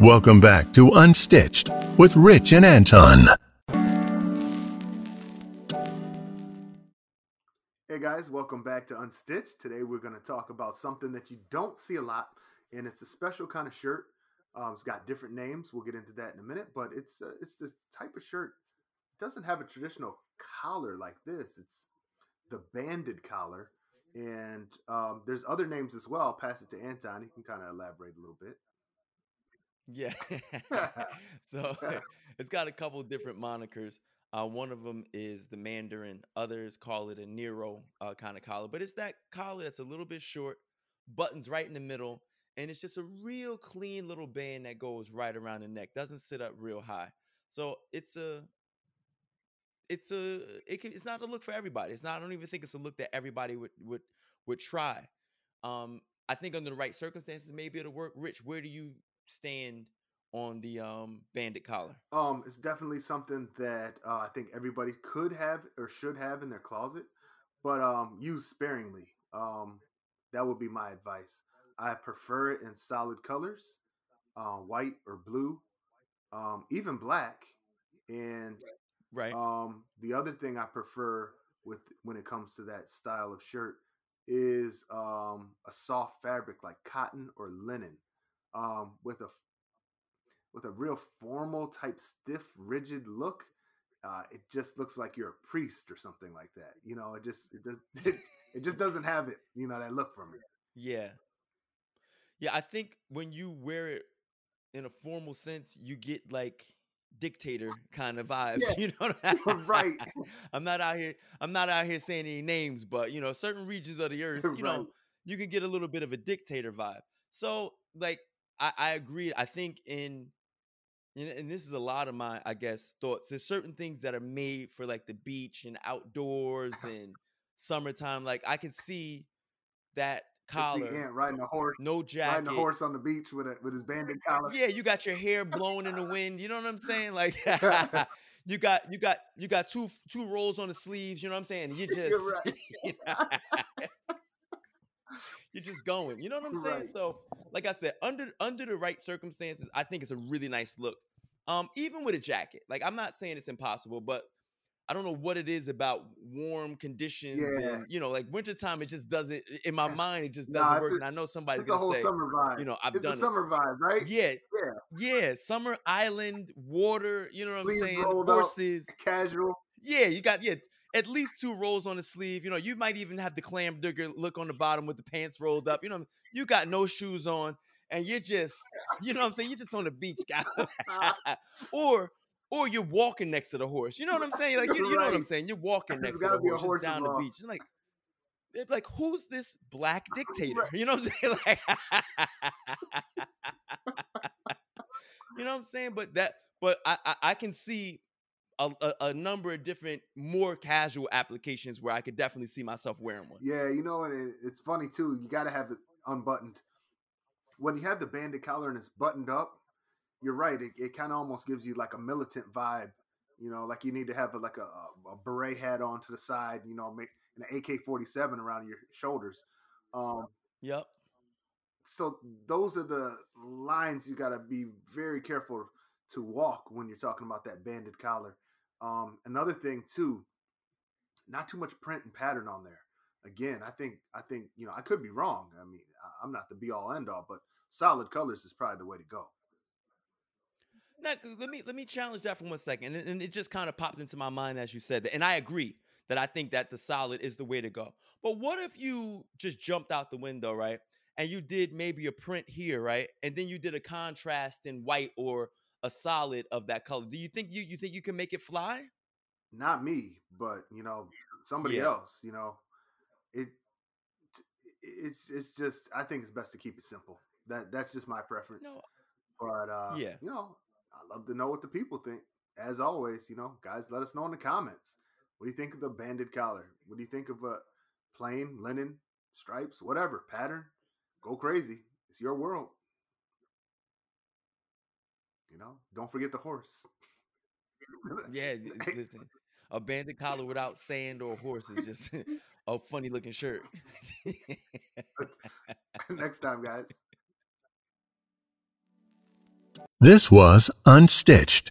Welcome back to Unstitched with Rich and Anton. Hey guys, welcome back to Unstitched. Today we're going to talk about something that you don't see a lot, and it's a special kind of shirt. Um, it's got different names. We'll get into that in a minute, but it's uh, it's this type of shirt. It doesn't have a traditional collar like this. It's the banded collar, and um, there's other names as well. I'll pass it to Anton. He can kind of elaborate a little bit. Yeah. so it's got a couple different monikers. Uh, one of them is the Mandarin. Others call it a Nehru uh, kind of collar, but it's that collar that's a little bit short, buttons right in the middle, and it's just a real clean little band that goes right around the neck. Doesn't sit up real high. So it's a, it's a, it can, it's not a look for everybody. It's not. I don't even think it's a look that everybody would would would try. Um, I think under the right circumstances, maybe it'll work. Rich, where do you stand on the um banded collar? Um, it's definitely something that uh, I think everybody could have or should have in their closet, but um, use sparingly. Um, that would be my advice. I prefer it in solid colors, uh, white or blue, um, even black. And Right. um, the other thing I prefer with when it comes to that style of shirt is um, a soft fabric like cotton or linen, um, with a with a real formal type, stiff, rigid look. Uh, it just looks like you're a priest or something like that. You know, it just it, does, it, it just doesn't have it. You know, that look for me. Yeah. Yeah, I think when you wear it in a formal sense, you get like dictator kind of vibes. Yeah, You know, what I- right. I'm not out here. I'm not out here saying any names, but you know, certain regions of the earth, you right. know, you can get a little bit of a dictator vibe. So, like, I, I agree. I think in, and this is a lot of my, I guess, thoughts. There's certain things that are made for like the beach and outdoors and summertime. Like, I can see that see collar, Ant riding a horse, no jacket riding a horse on the beach with a with his banded collar. Yeah, you got your hair blowing in the wind. You know what I'm saying? Like you got you got you got two two rolls on the sleeves. You know what I'm saying? You just You're right. You're just going. You know what I'm saying? Right. So, like I said, under under the right circumstances, I think it's a really nice look. Um, even with a jacket. Like I'm not saying it's impossible, but I don't know what it is about warm conditions Yeah. and you know, like wintertime, it just doesn't in my mind, it just doesn't it's work. a- and I know somebody's It's a gonna whole say, summer vibe. you know, I've it's done a it. summer vibe, right? Yeah, Yeah. yeah, summer island water. You know what I'm saying? rolled up. Horses. Casual. Yeah, you got yeah at least two rolls on the sleeve. You know, you might even have the clam digger look on the bottom with the pants rolled up. You know, you got no shoes on, and you're just, you know what I'm saying? You're just on the beach, guy. or or you're walking next to the horse. You know what I'm saying? Like you, you know what I'm saying? You're walking next to the horse, horse just down the beach. You're like, like, who's this black dictator? You know what I'm saying? Like, you know what I'm saying? But that, but I, I, I can see a, a, a number of different more casual applications where I could definitely see myself wearing one. Yeah, you know, and it, it's funny too. You got to have it unbuttoned. When you have the banded collar and it's buttoned up, you're right. It, it kind of almost gives you like a militant vibe. You know, like you need to have a, like a, a beret hat on to the side. You know, make an AK forty seven around your shoulders. Um, Yep. so those are the lines you got to be very careful to walk when you're talking about that banded collar. Um, another thing too, not too much print and pattern on there. Again, I think I think you know I could be wrong. I mean, I'm not the be all end all, but solid colors is probably the way to go. Now, let me let me challenge that for one second, and, and it just kind of popped into my mind as you said that, and I agree that I think that the solid is the way to go. But what if you just jumped out the window, right, and you did maybe a print here, right, and then you did a contrast in white or a solid of that color? Do you think you you think you can make it fly? Not me, but you know somebody Yeah. else. You know, it it's it's just I think it's best to keep it simple. That that's just my preference. No. But uh, Yeah. you know, I love to know what the people think. As always, you know, guys, let us know in the comments. What do you think of the banded collar? What do you think of a plain linen stripes, whatever pattern? Go crazy. It's your world. You know, don't forget the horse. Yeah, listen, a banded collar without sand or horse is just a funny looking shirt. Next time, guys. This was Unstitched.